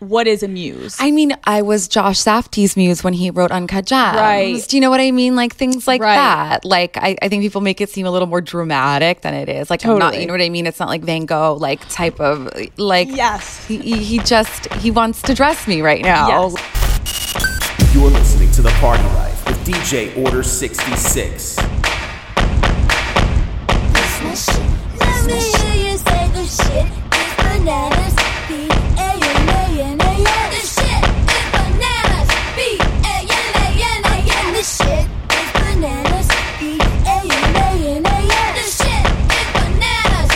what is a muse? I mean, I was Josh Safdie's muse when he wrote Uncut Gems. Right. Do you know what I mean? Like things like Right. that. Like I, I think people make it seem a little more dramatic than it is. Like I'm not, you know what I mean? It's not like Van Gogh like type of like. Yes. He, he he just he wants to dress me right now. Yes. You're listening to The Party Life with DJ Order 66. Let me hear you say the shit is bananas. Shit is bananas. The shit is bananas.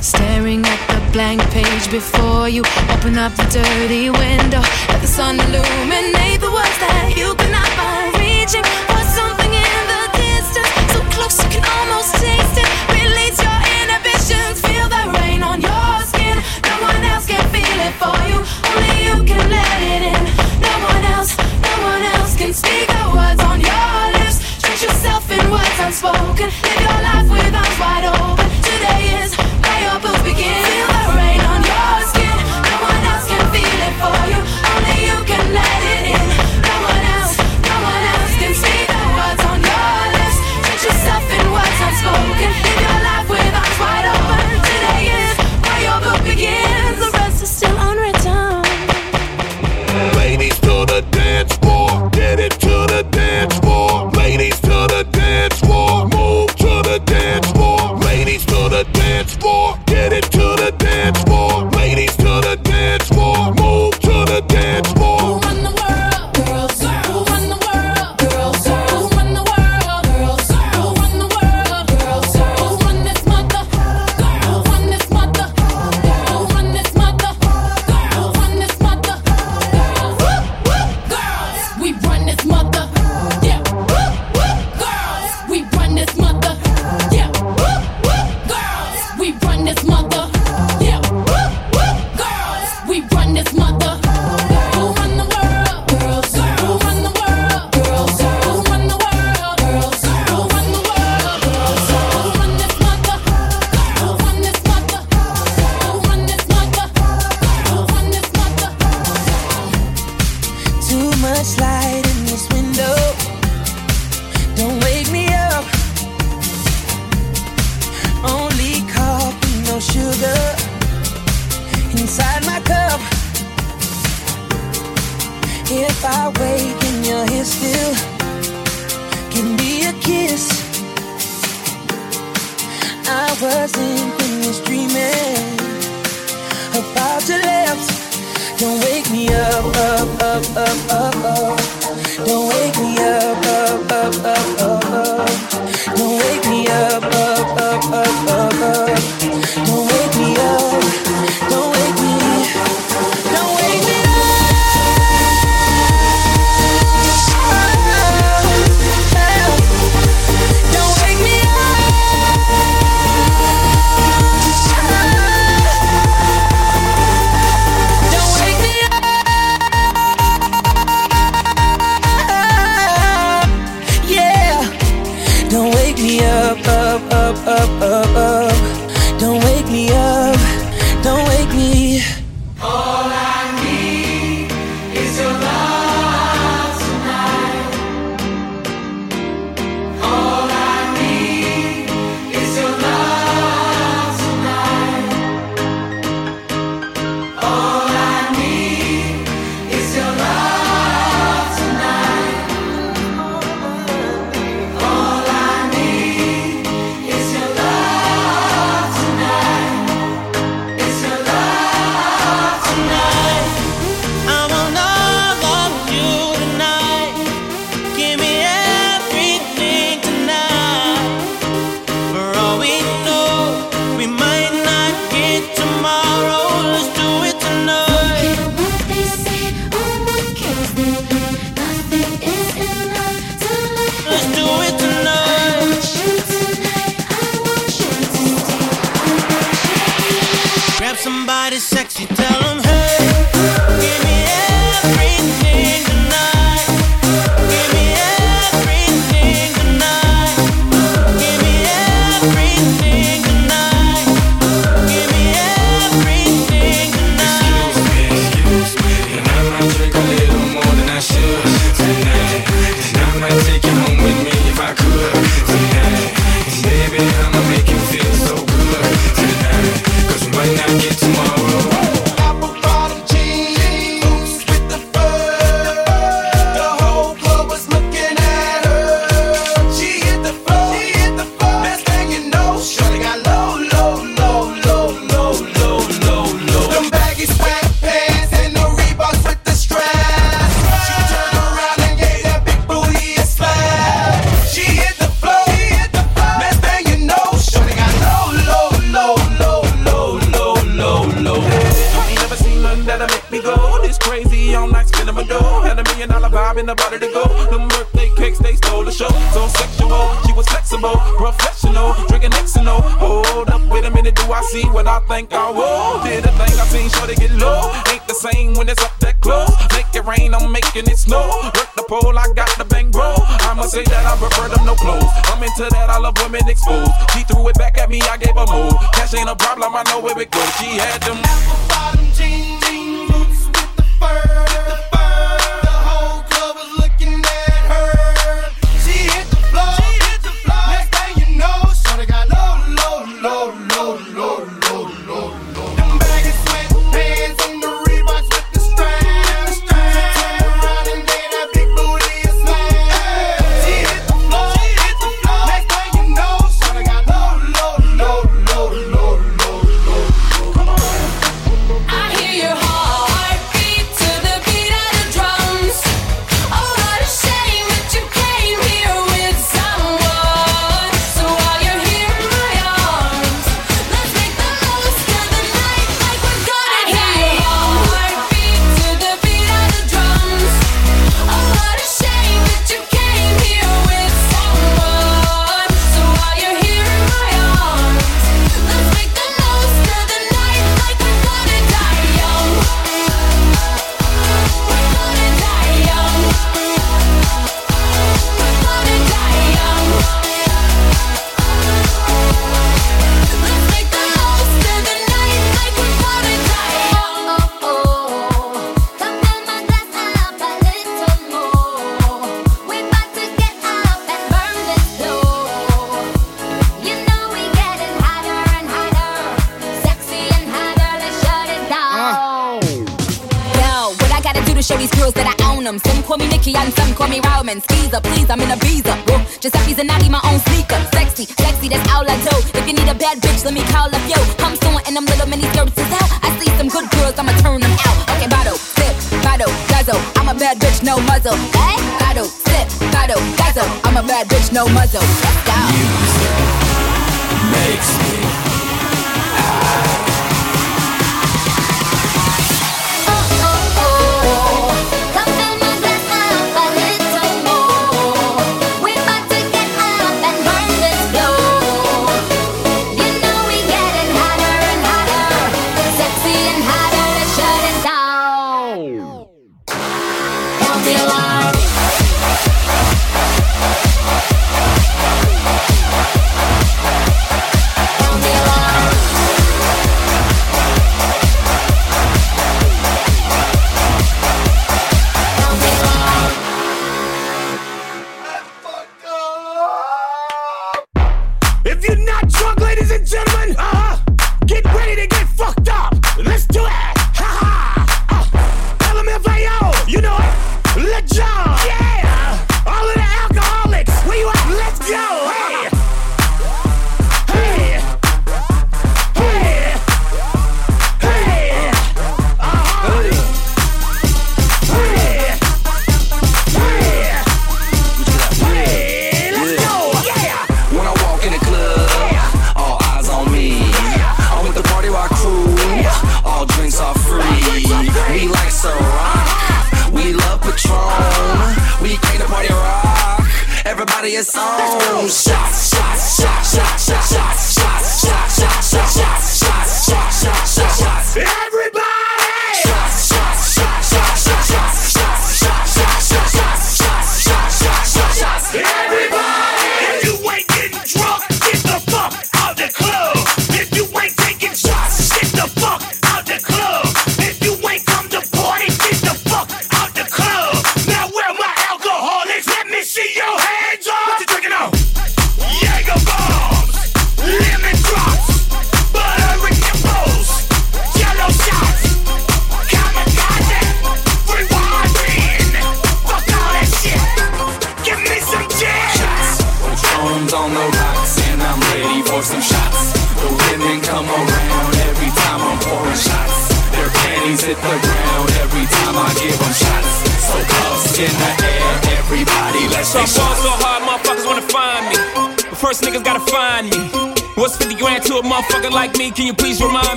Staring at the blank page before you. Open up the dirty window. Let the sun illuminate the words that you find. Reaching for something in the distance. So close you can almost taste it. Release your inhibitions. Feel the rain on your skin. No one else can feel it for you. Only you can let it in. Speak the words on your lips. Treat yourself in words unspoken. Live your life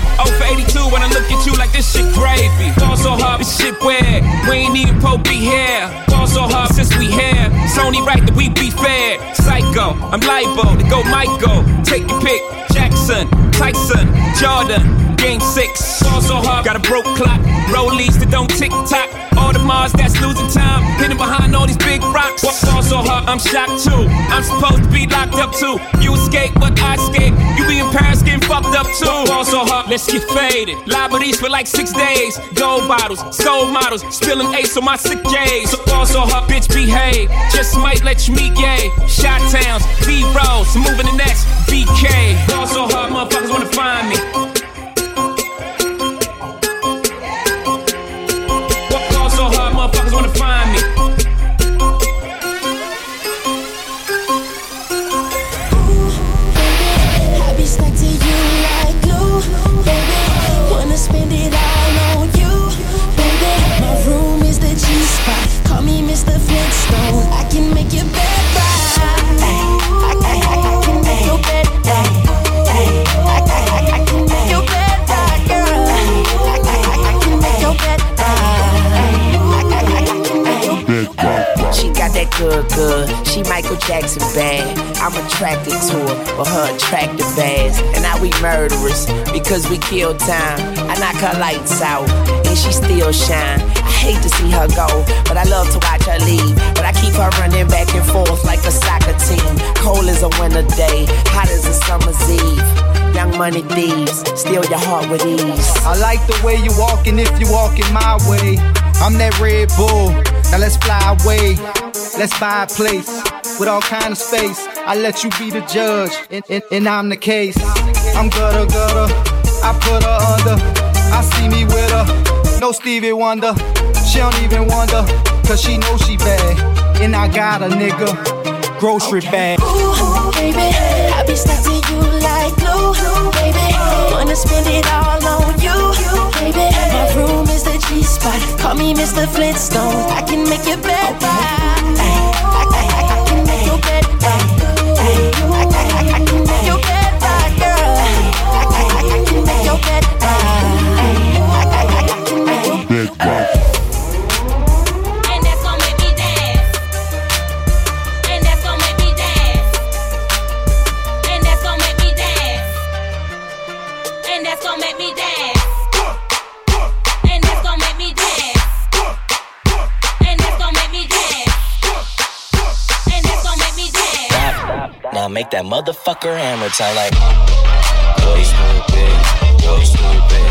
go, 0 for 82 when I look at you like this shit gravy. Fall so hard, this shit weird. We ain't even po be here. Fall so hard since we here. It's only right that we be fair. Psycho, I'm liable to go Michael. Take your pick. Jackson, Tyson, Jordan, Game six. Fall so hard, got a broke clock. Rollies that don't tick tock. Audemars that's losing time. Hidden behind all these big rocks. Fall so hard, I'm shocked too. I'm supposed to be locked up too. You escape, but I escape. You be in Paris getting fucked up too. Fall so hard, let's get faded. Liberties for like six days. Gold bottles, soul models, spilling ace on my sick days. So fall so bitch, behave. Just might let you meet gay. Shot towns, B rolls, moving the next BK. So hard, motherfuckers wanna find me. Good, good. She Michael Jackson bad. I'm attracted to her for her attractive ass. And now we murderers because we kill time. I knock her lights out and she still shine. I hate to see her go, but I love to watch her leave. But I keep her running back and forth like a soccer team. Cold as a winter day, hot as a summer's eve. Young money thieves, steal your heart with ease. I like the way you walking if you walking my way. I'm that Red Bull. Now let's fly away. Let's buy a place with all kind of space. I let you be the judge, and, and, and I'm the case. I'm gutter gutter. I put her under. I see me with her. No Stevie Wonder. She don't even wonder, cause she knows she bad. And I got a nigga. Grocery bag. Ooh, baby, Be stuck to you like glue, baby. Wanna spend it all on you, baby. My room is the G spot. Call me Mr. Flintstone. I can make your bed. Make that motherfucker hammer time like. Stupid, stupid, stupid.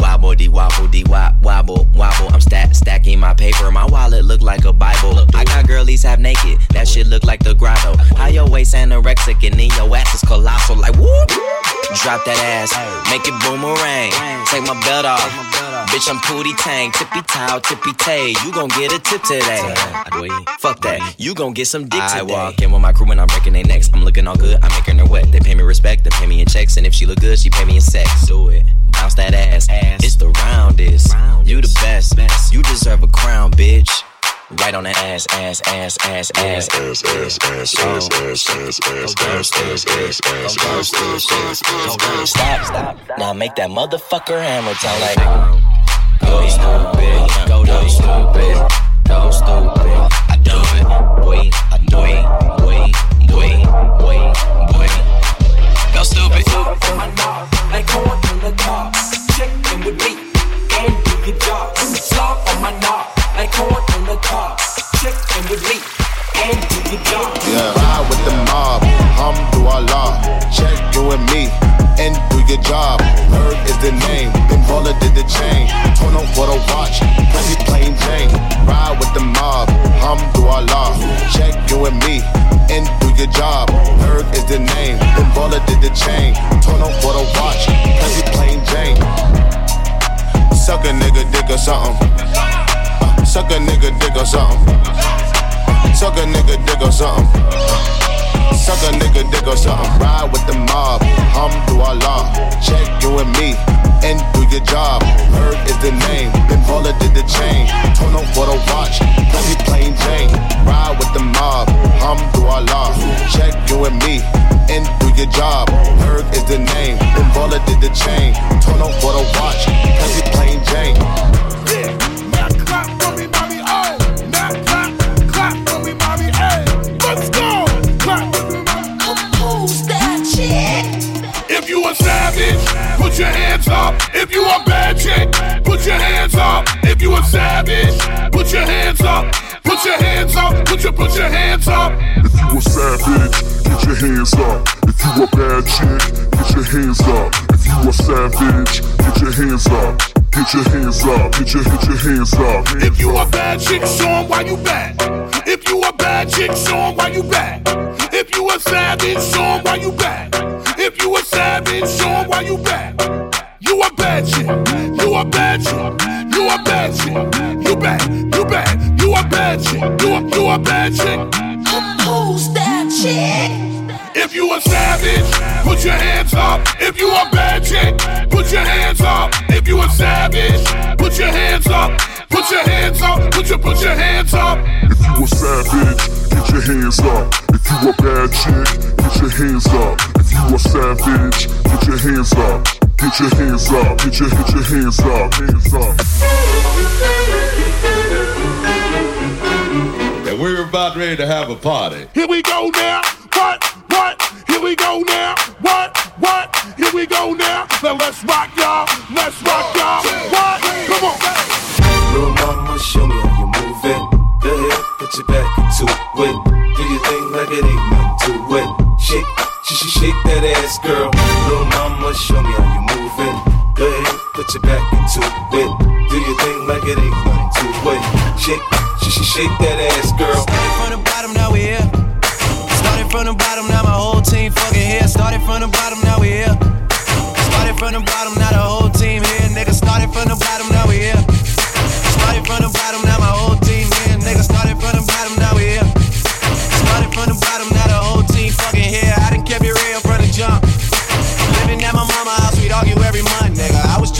Wobble wobble wobble wobble. I'm stack stacking my paper. My wallet look like a Bible. I got girlies half naked. That shit look like the grotto. How your waist anorexic and then your ass is colossal. Like whoop. Drop that ass, make it boomerang. Take my belt off. Bitch, I'm Pootie Tang, tippy toe, tippy tay. You gon' get a tip today. Fuck that, you gon' get some dick today. I walk in with my crew and I'm breaking their necks. I'm looking all good, I'm making her wet. They pay me respect, they pay me in checks, and if she look good, she pay me in sex. Do it, bounce that ass. It's the roundest. You the best, you deserve a crown, bitch. Right on the ass, ass, ass, ass, ass, ass, ass, ass, ass, ass, ass, ass, ass, ass, ass, ass, ass, ass, Stop, stop. Now make that motherfucker hammer time like. Go stupid, go go stupid, go stupid. I do it, wait, wait, wait, wait, wait. Go stupid. On my nod, like corn on the cob. Check in with me and do your job. Slop on my knob. Like corn on the cob. Check in with me and do your job. Hands up. If you a bad chick, show 'em why you bad. If you a bad chick, show 'em why you bad. If you a savage, show 'em why you bad. If you a savage, show 'em why you bad. You a bad chick. You a bad chick. You a bad chick. You bad. You bad. You a bad chick. You a, you a bad chick. Who's that chick? If you a savage, put your hands Put your put your hands up. If you a savage, get your hands up. If you a bad chick, get your hands up. If you a savage, get your hands up. Get your hands up. Get your get your hands up. Hands up. And we're about ready to have a party. Here we go now. What? What? Here we go now. What? What? Here we go now. Now let's rock, y'all. Let's rock, y'all. What? Come on. Little mama, show me how you move it. Go ahead, put your back into it. Do your thing like it ain't nothing to it. Shake, sh sh shake that ass, girl. Little mama, show me how you move it. Go ahead, put your back into it. Do your thing like it ain't nothing to it. Shake, sh sh shake that ass, girl. Started from the bottom, now we here. Started from the bottom, now my whole team fucking here. Started from the bottom, now we here. Started from the bottom, now the whole team here. Nigga, started from the bottom, now we here.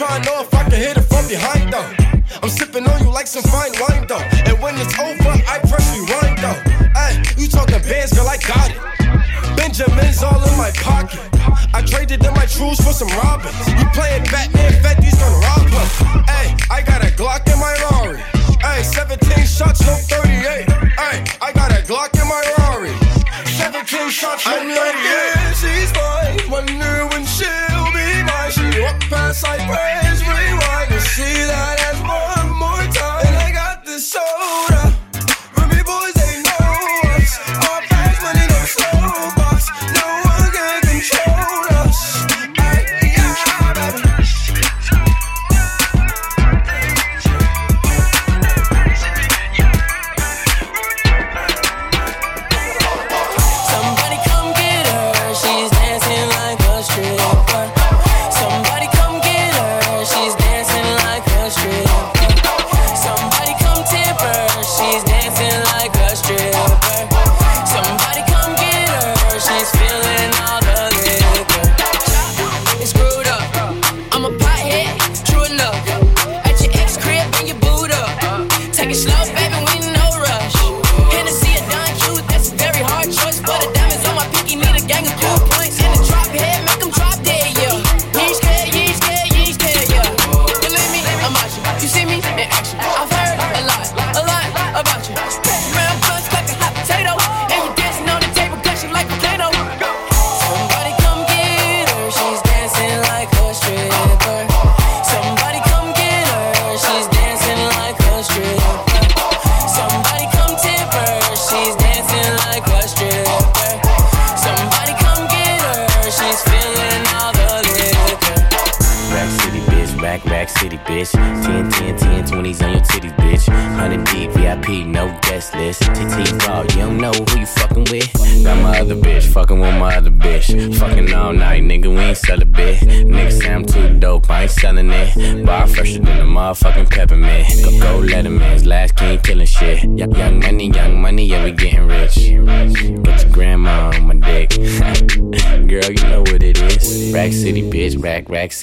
trying to know if I can hit it from behind though. I'm sipping on you like some fine wine though. And when it's over, I press rewind though. Hey, you talking bands, girl, I got it. Benjamin's all in my pocket. I traded in my trues for some robins. You playing Batman, Fetty's gonna rob us. Hey, I got a Glock in my Rari. Ay, 17 shots, no 38. Ay, I got a Glock in my Rari. 17 shots, no 38. Past, I rewind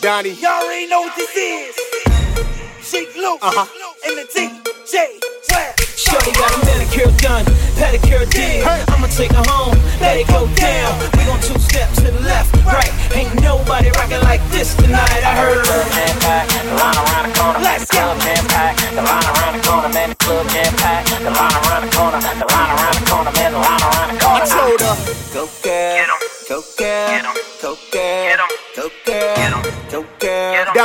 Donnie. Y'all already know what this is. Sheek Louch Uh-huh. and the DJ Web. Shorty got a manicure done, pedicure did. I'ma take her home, let it go down. We gon' two steps to the left, right. Ain't nobody rockin' like this tonight. I heard. The line around the corner, Let's the club jam packed. The line around the corner, man, the club jam packed. The line around the corner, the line around the corner, man, the line around the corner. I told her. Go girl, go girl, go girl,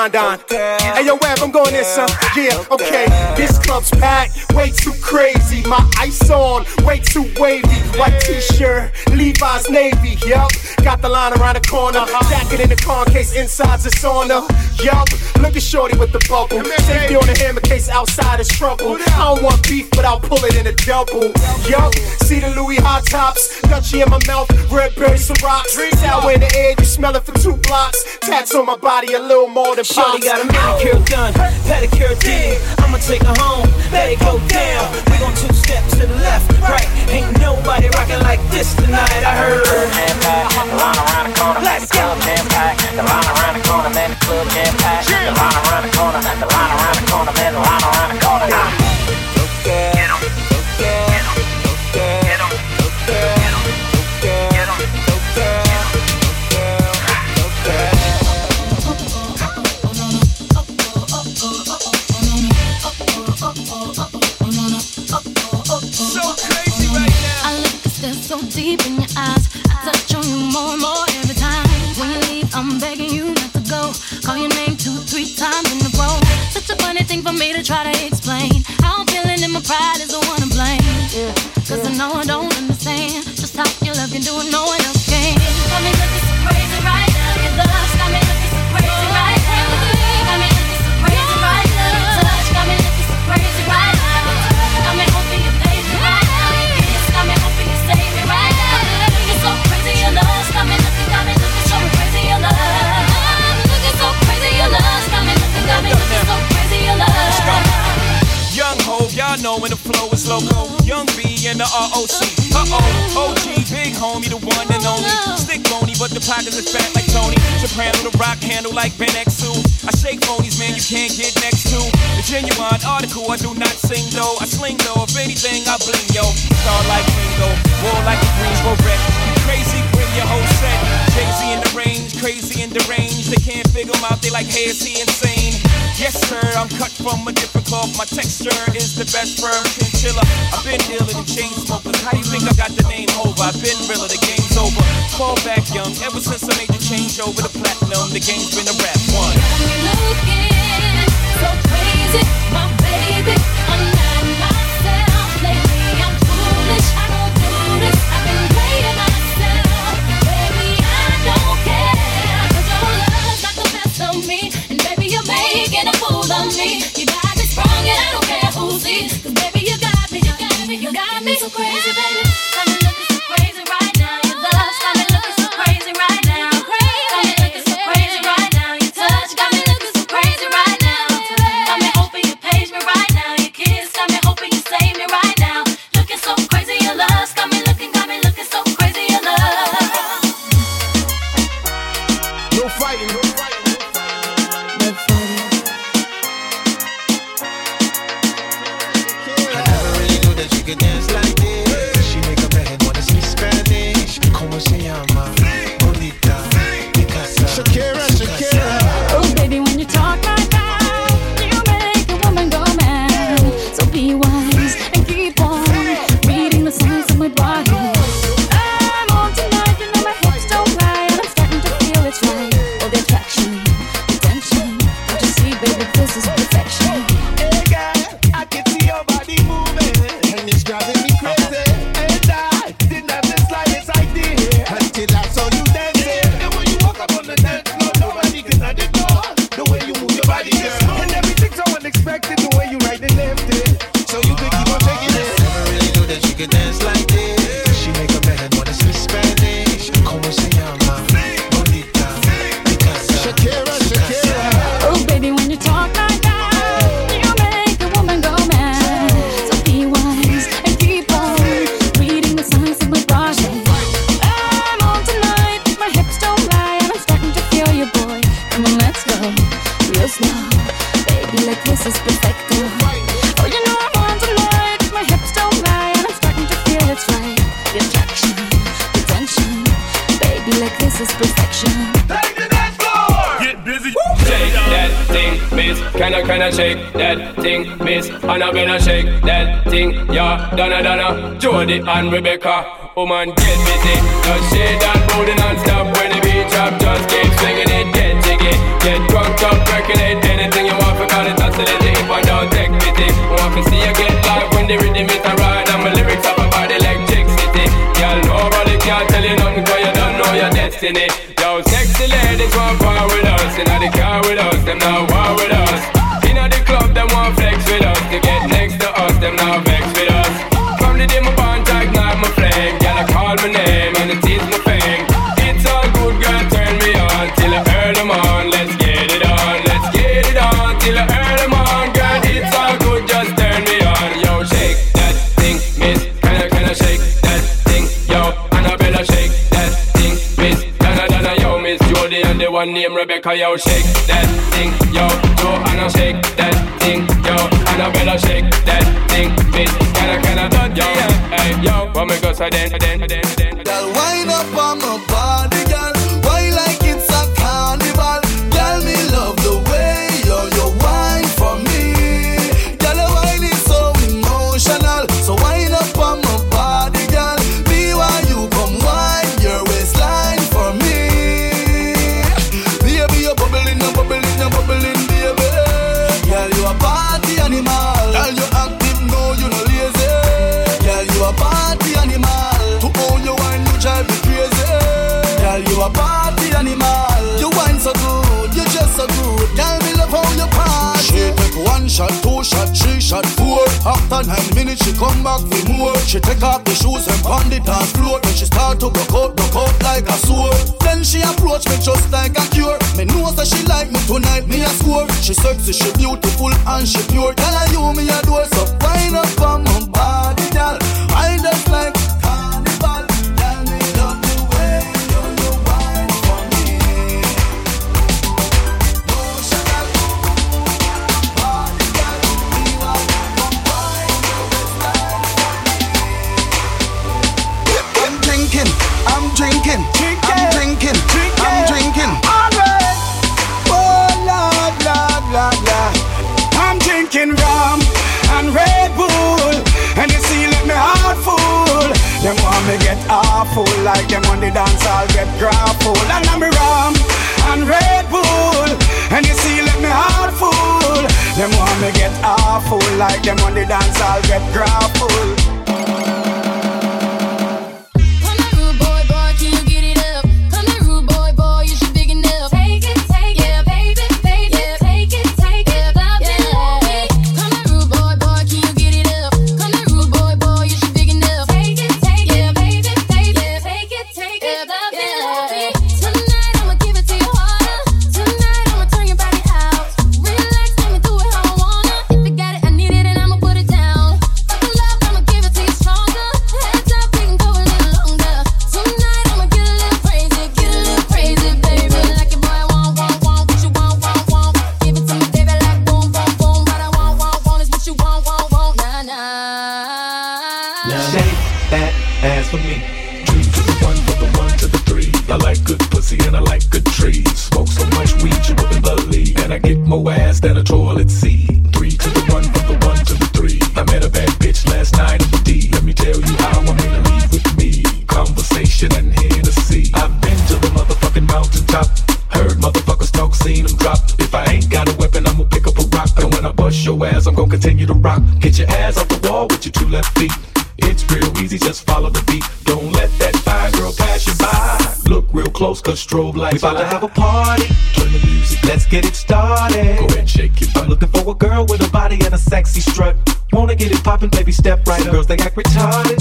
Hey yo, Web, I'm going in, son. Yeah, okay. This club's packed, way too crazy. My ice on, way too wavy. White t-shirt, Levi's navy. Yup, got the line around the corner. Jacket in the car in case inside's a sauna. Yup, look at Shorty with the bubble. Safety on the hammer case outside is trouble. I don't want beef, but I'll pull it in a double. Yup, see the Louis hot tops, Dutchie in my mouth, red berry some rocks. Sour in the air, you smell it for two blocks. Tats on my body, a little more than Shorty got a manicure done, pedicure did. I'ma take her home, let it go down. We gon' two steps to the left, right. Ain't nobody rockin' like this tonight. I heard. Jam packed. The line around the corner, Let's club jam packed. The line around the corner, man, the club jam packed. The line around the corner, the line around the corner, man, the line around the corner. More and more every time. When you leave, I'm begging you not to go. Call your name two, three times in a row. Such a funny thing for me to try to in the ROC. Uh oh, OG, big homie, the one and only. Stick bony, but the pockets are fat like Tony. Soprano, the rock handle like Van Exel. I shake phonies, man, you can't get next to. The genuine article, I do not sing though. I sling though, if anything, I bling yo. Star like Ringo, war like a Greensboro wreck. Crazy, bring your whole set. Crazy in the range, crazy and deranged. They can't figure them out, they like, hey, is he insane? Yes, sir, I'm cut from a different cloth. My texture is the best firm chinchilla. I've been dealing with chain smokers. How do you think I got the name Hova? I've been realer, the game's over. Fall back young, ever since I made the change over the platinum, the game's been a rap one. Got me looking so crazy, my baby. me. You got me strong and I don't care who's sees. Cause baby, you got me, you got me, you got me so crazy. and Rebecca. Cause yo, shake that thing, yo, And I shake that thing, yo, And I know better shake that thing, bitch. Can I, can I, yo, hey, yo, But vamos go gozar dentro. strobe lights. We about to have a party. Turn the music. Let's get it started. Go ahead, shake it. I'm looking for a girl with a body and a sexy strut. Wanna get it poppin', baby, step right Some up. Girls they act retarded.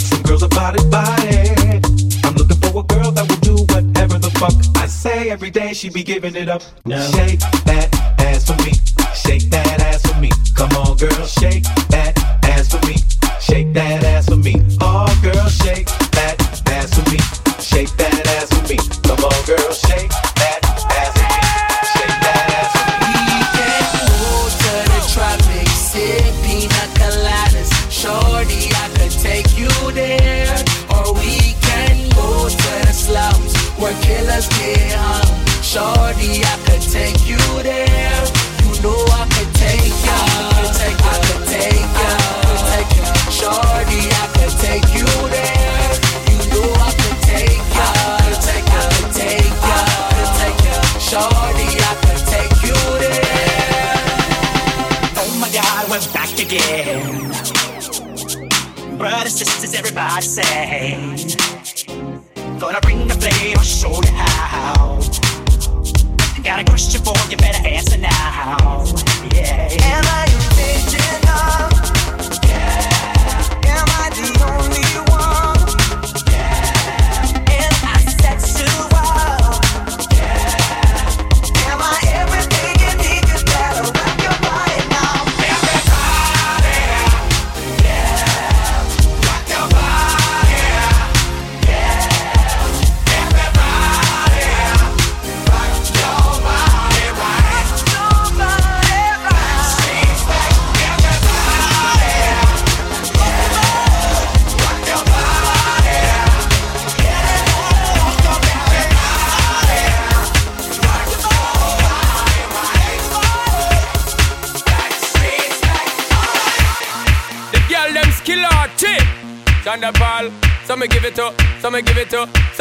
Some girls are body body. I'm looking for a girl that will do whatever the fuck I say. Every day she be giving it up. No. Shake that ass for me. Shake that ass for me. Come on, girl, shake that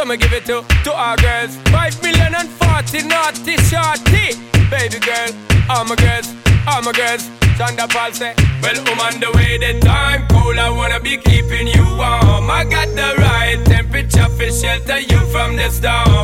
So me give it to, to our girls. Five million and forty naughty shorty. Baby girl, all my girls, all my girls. Sean da Paul say, Well, I'm on the way, the time cold. I wanna be keeping you warm. I got the right temperature for shelter you from the storm.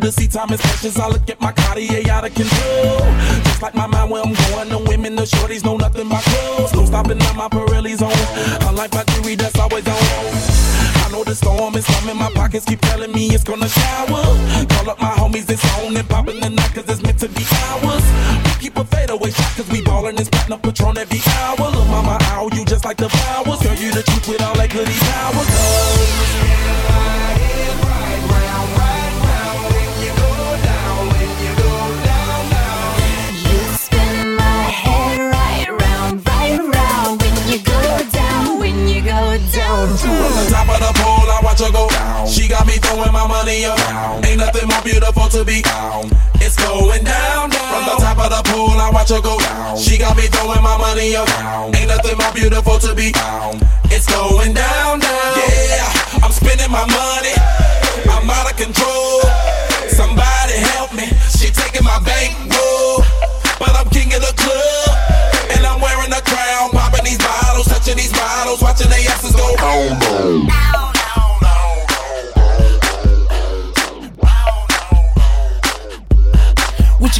To see time is precious, I look at my Cartier out of control. Just like my mind where I'm going, the women, the shorties know nothing but clothes. No stopping at my Pirelli's on, unlike my jewelry that's always on. I know the storm is coming, my pockets keep telling me it's gonna shower. Call up my homies, it's on and popping the night, cause it's meant to be ours. We keep a fadeaway shot, cause we ballin' this platinum patron every hour. Look, mama, ow, you just like the flowers. Girl, you the truth with all that goody power. Throwing my money around. Ain't nothing more beautiful to be down. It's going down, down. From the top of the pole, I watch her go down. She got me throwing my money around. Ain't nothing more beautiful to be down. It's going down, down. Yeah, I'm spending my money. I'm out of control. Somebody help me. She taking my bankroll. But I'm king of the club. And I'm wearing a crown. Popping these bottles, touching these bottles, watching they asses go. Oh no.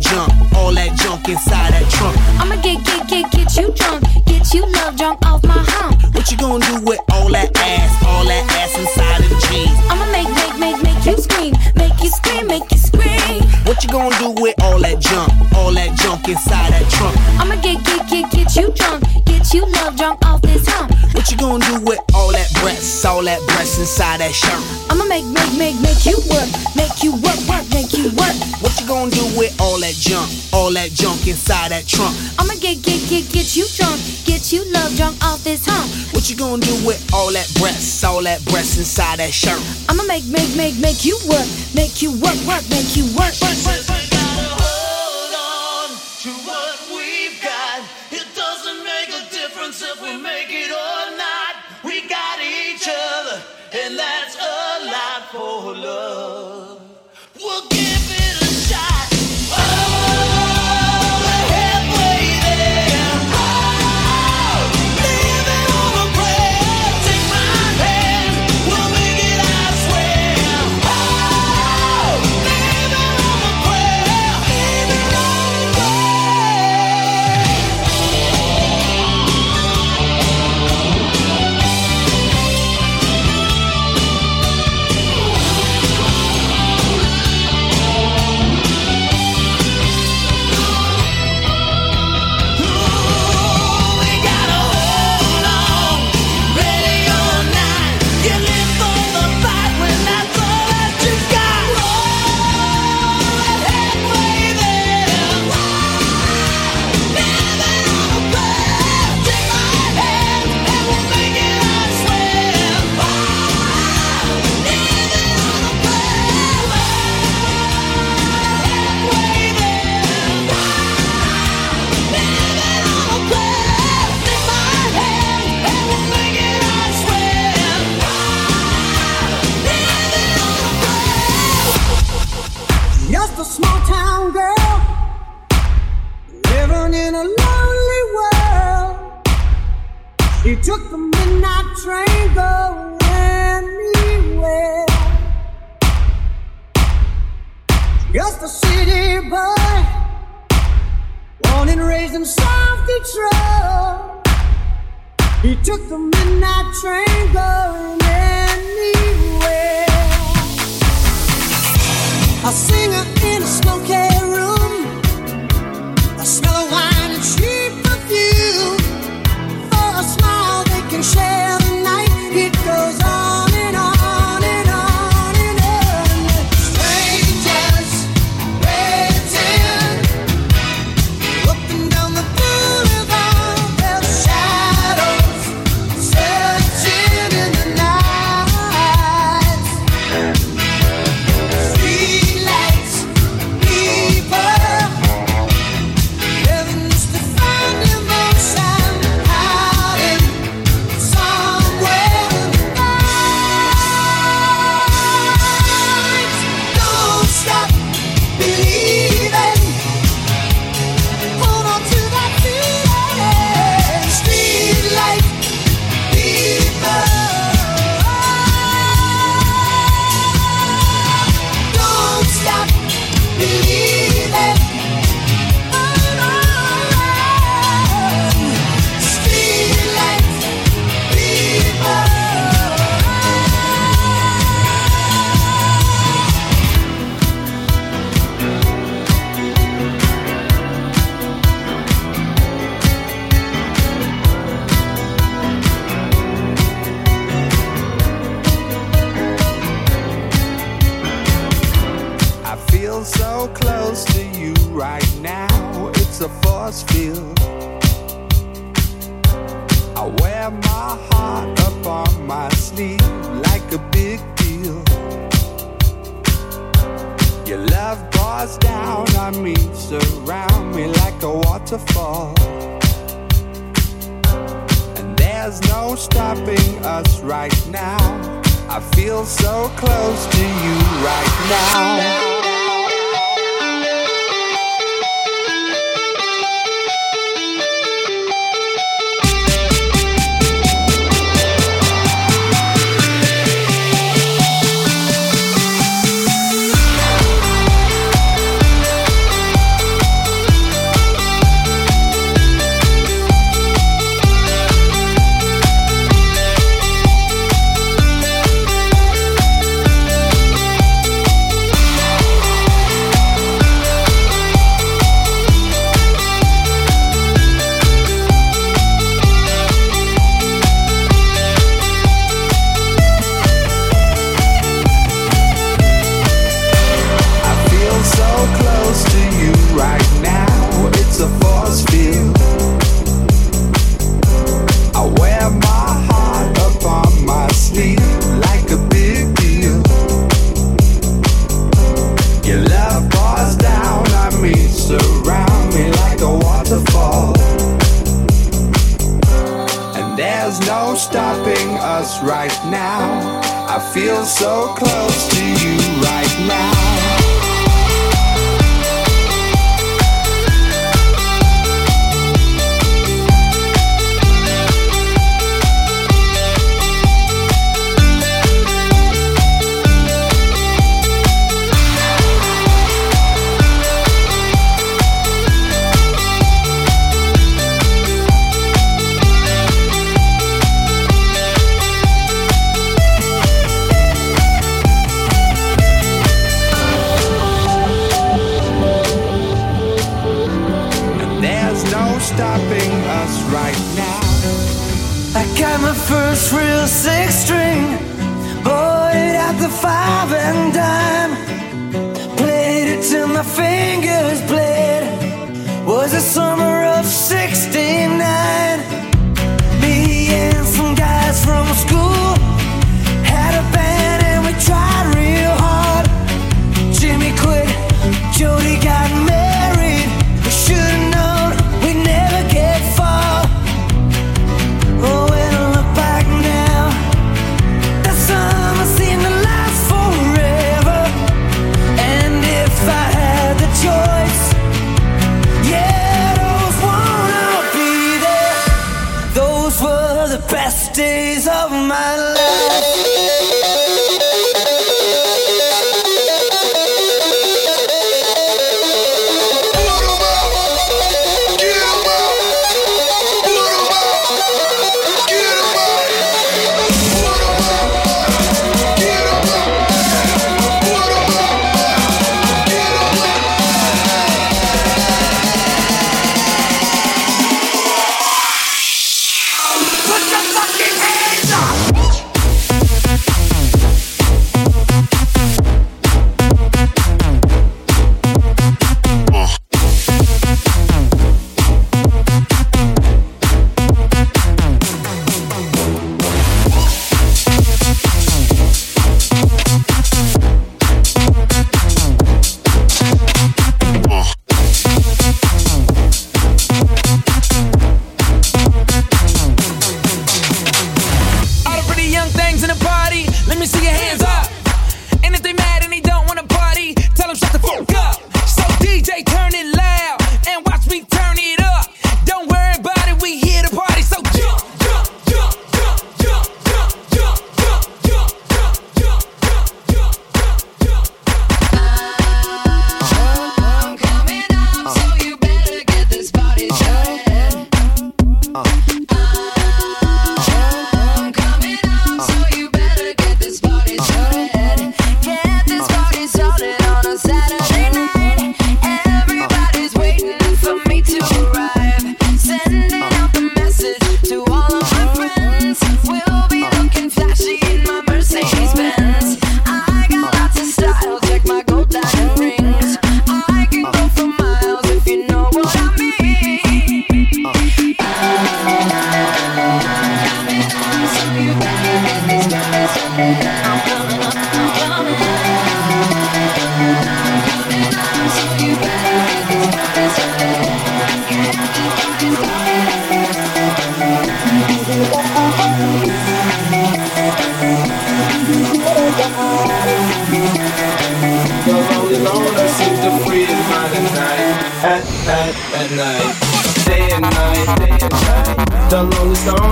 junk, all that junk inside that trunk? I'ma get, get, get, get you drunk, get you love drunk off my hump. What you gonna do with all that ass, all that ass inside of the jeans? I'ma make, make, make, make you scream, make you scream, make you scream. What you gonna do with all that junk, all that junk inside that trunk? I'ma get, get, get, get you drunk, get you love drunk off this hump. What you gonna do with all that breasts, all that breasts inside that shirt? I'ma make, make, make, make you work, make you work, work, make you work. What you gonna do with all that junk, all that junk inside that trunk? I'ma get, get, get, get you drunk, get you love drunk off this hump. What you gonna do with all that breast? all that breast inside that shirt? I'ma make, make, make, make you work, make you work, work, make you work, work, work, work. That's a lot for love.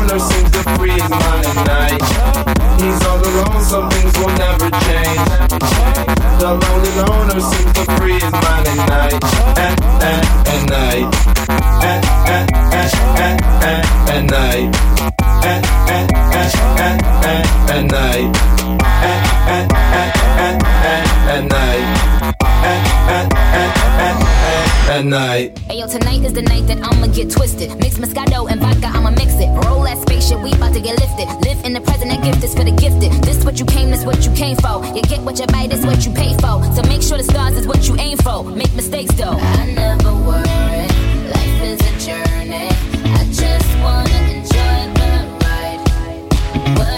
Loner seems to free his mind at night. He's all alone, some things will never change. The lonely loner seems to free his mind at night. At, at, at night. At, at, at, at, at, at night. At, at, at, at, at, at night. At, at, at, at, at, at night. At, at, at, at, at, at night. Ayo, tonight is the night that I'ma get twisted. Mix Moscato and vodka, I'ma mix it. Roll that spaceship, we about to get lifted. Live in the present, that gift is for the gifted. This what you came, this what you came for. You get what you buy, this what you pay for. So make sure the stars is what you aim for. Make mistakes though. I never worry, life is a journey. I just wanna enjoy the ride. What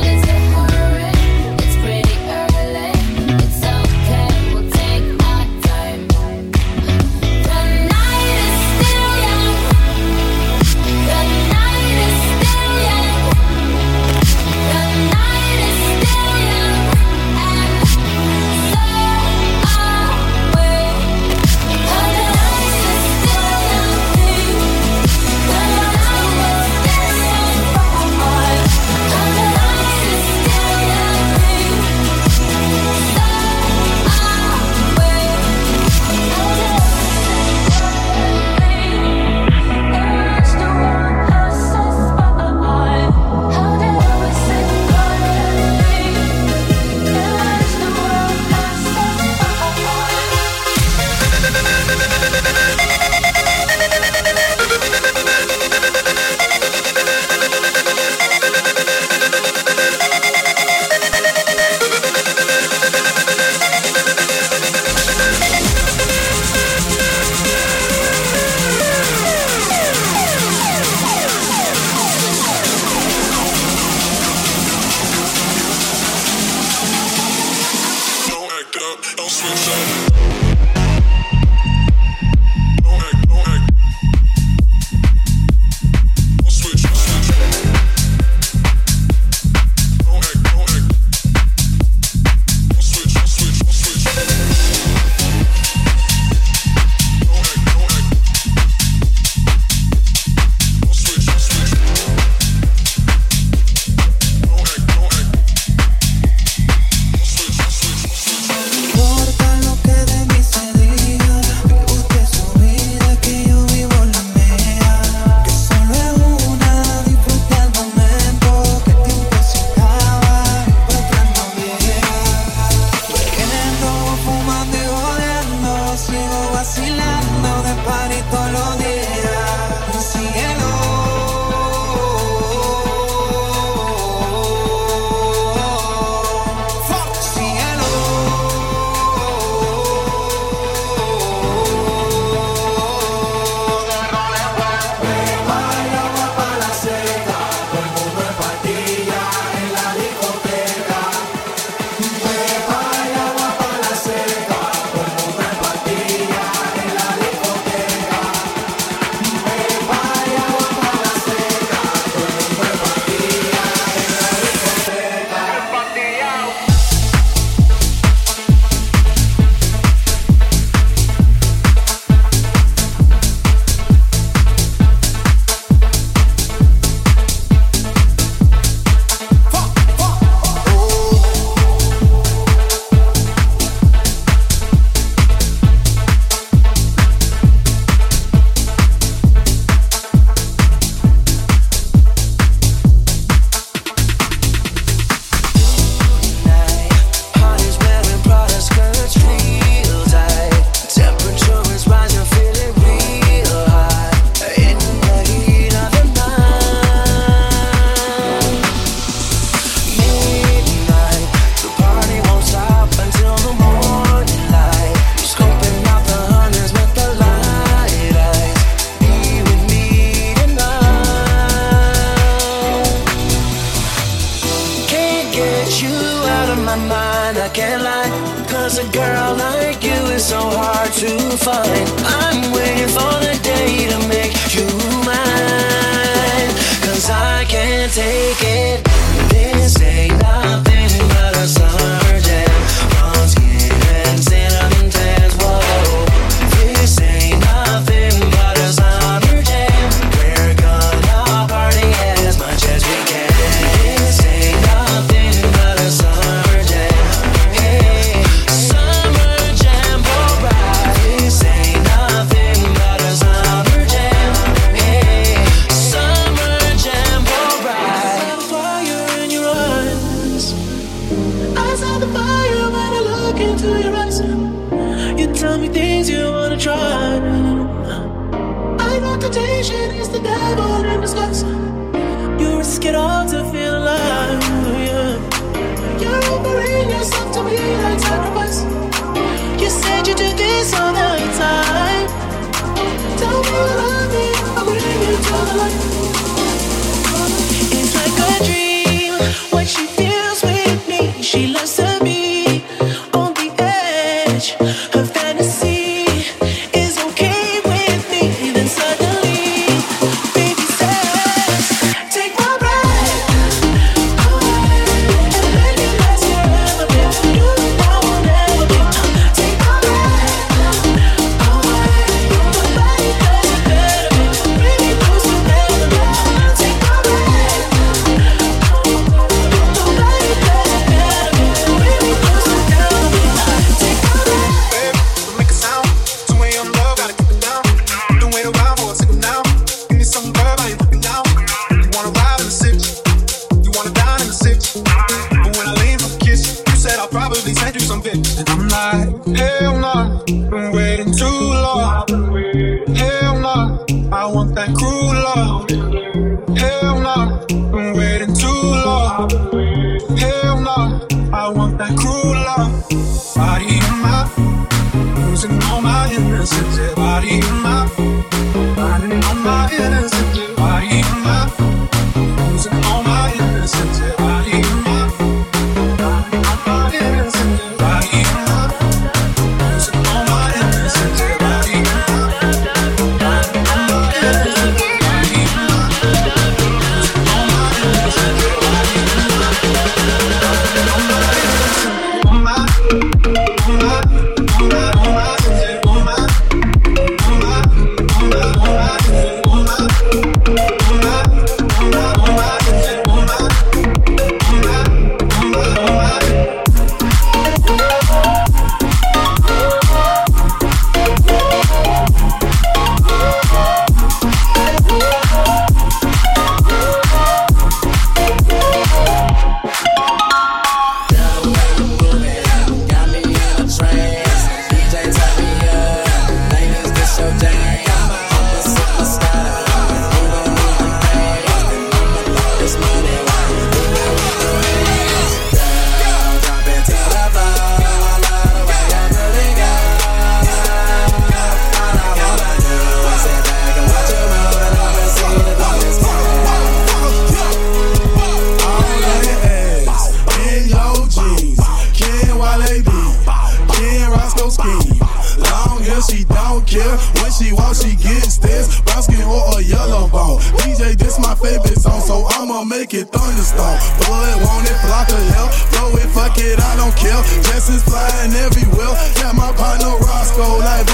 nah, been waiting too long. Hell nah, I want that cruel love. Hell nah, been waiting too long. Hell nah, I want that cruel love. Body in my, losing all my innocence. Body in my, finding all my innocence.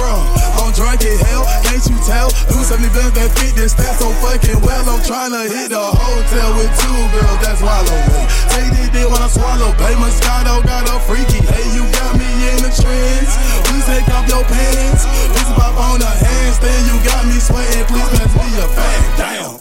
girl. I'm drunk in hell, can't you tell? Do something best that fit this stat so fucking well. I'm trying to hit the hotel with two girls that swallow oh, me. Take this deal when I swallow. Bay Moscato got a freaky. Hey, you got me in the trance. Please take off your pants. Please pop on a handstand. You got me sweating. Please pass me a fat. Damn.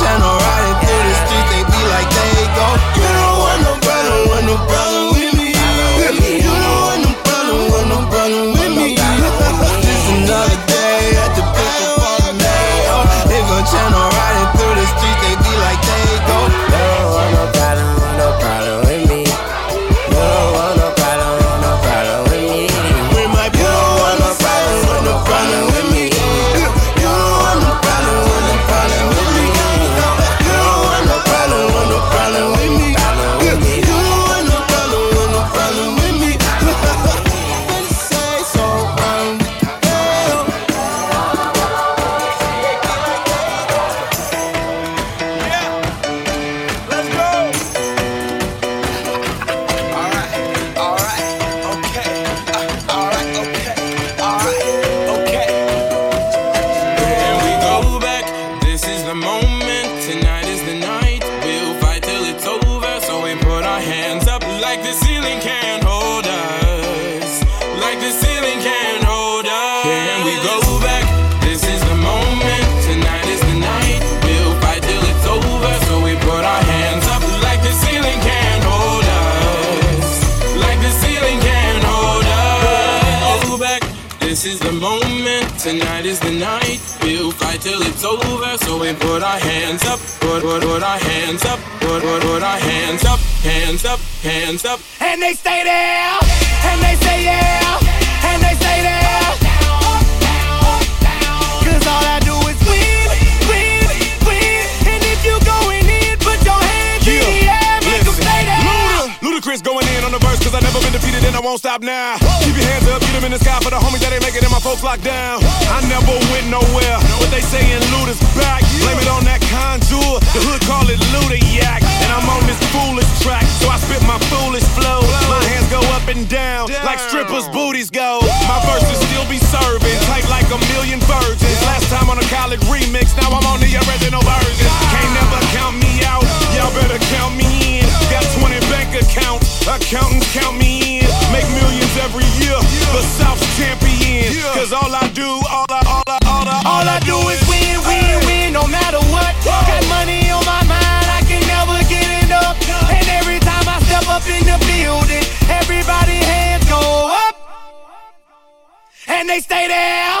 channel the ceiling can't hold us. Like the ceiling can't hold us. Can we go back? This is the moment. Tonight is the night. We'll fight till it's over. So we put our hands up. Like the ceiling can't hold us. Like the ceiling can't hold us. Go back. This is the moment. Tonight is the night put, our hands up, put, put put our hands up, put, put, put our hands up, hands up, hands up. And they stay there, and they say yeah, and they stay there. Cause all I on the verse, cause I never been defeated and I won't stop now. Keep your hands up, get them in the sky for the homies that ain't making it, my folks locked down. I never went nowhere, but they saying is back. Blame it on that Conjure, the hood call it Luda Yak. And I'm on this foolish track, so I spit my foolish flow. My hands go up and down, like strippers' booties go. My verses still be serving, tight like a million virgins. Last time on a college remix, now I'm on the original version. Can't never count me out, y'all better count me in. Got 20 bank accounts, accountants count me in. Make millions every year, the South's champion. Cause all I do, all I, all I, all I, All I do is win, win, win, no matter what. Got money on my mind, I can never get enough. And every time I step up in the building, everybody hands go up. And they stay there,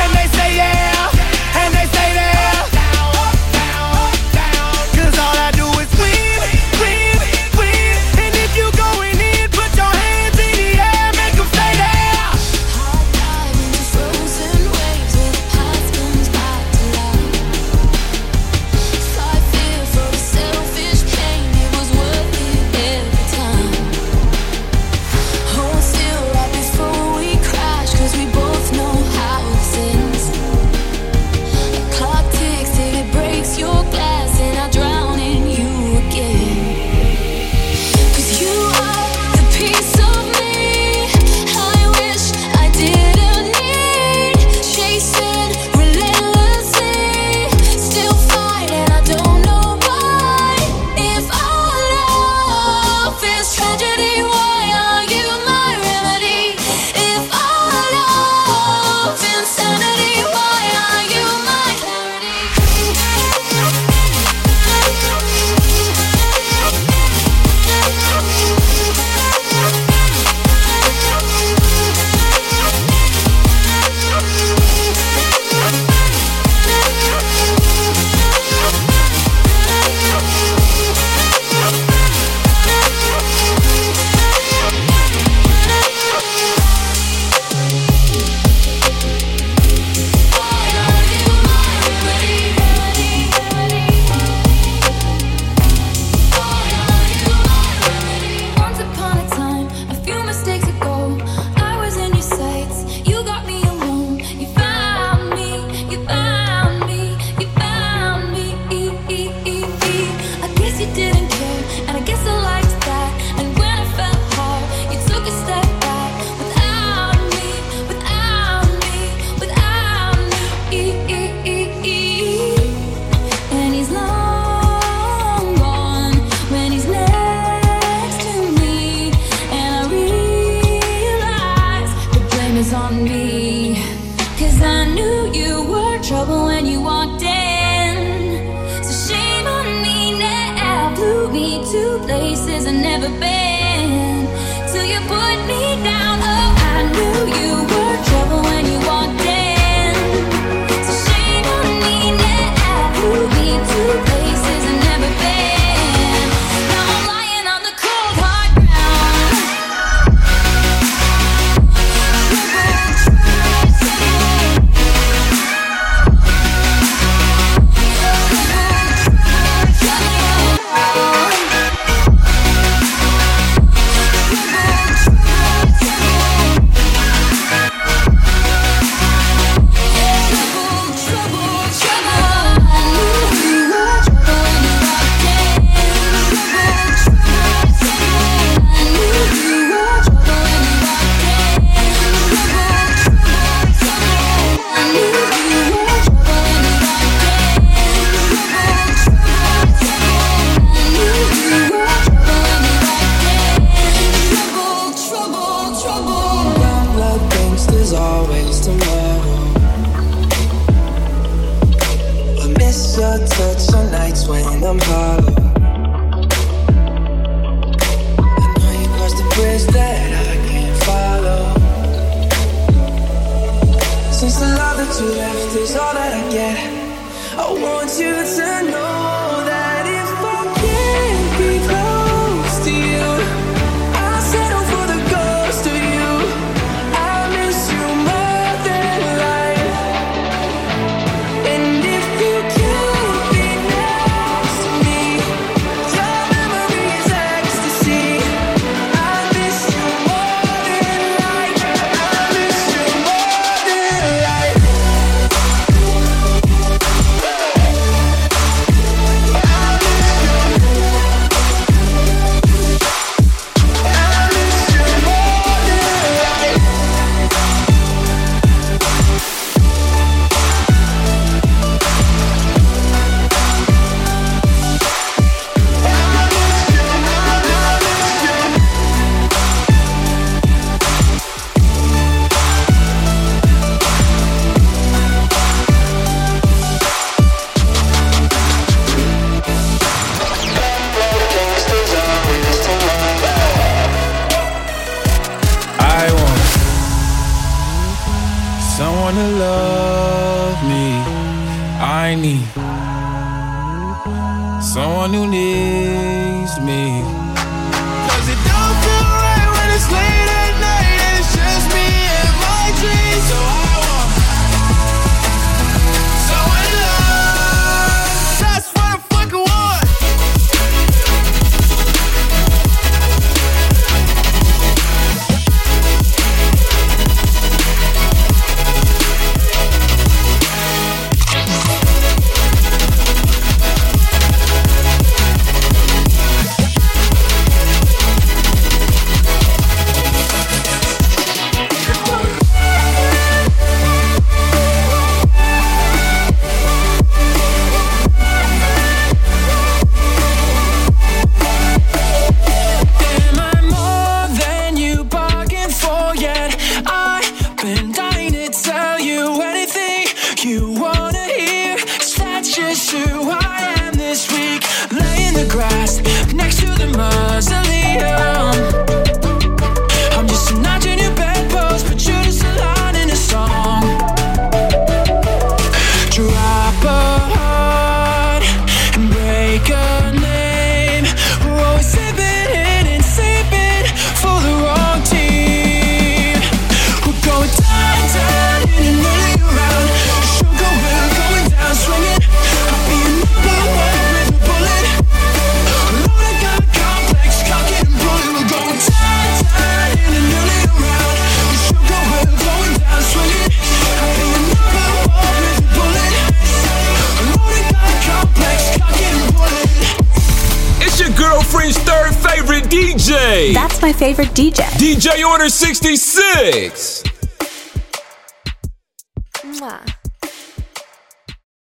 and they say yeah, to love me. I need someone who needs me.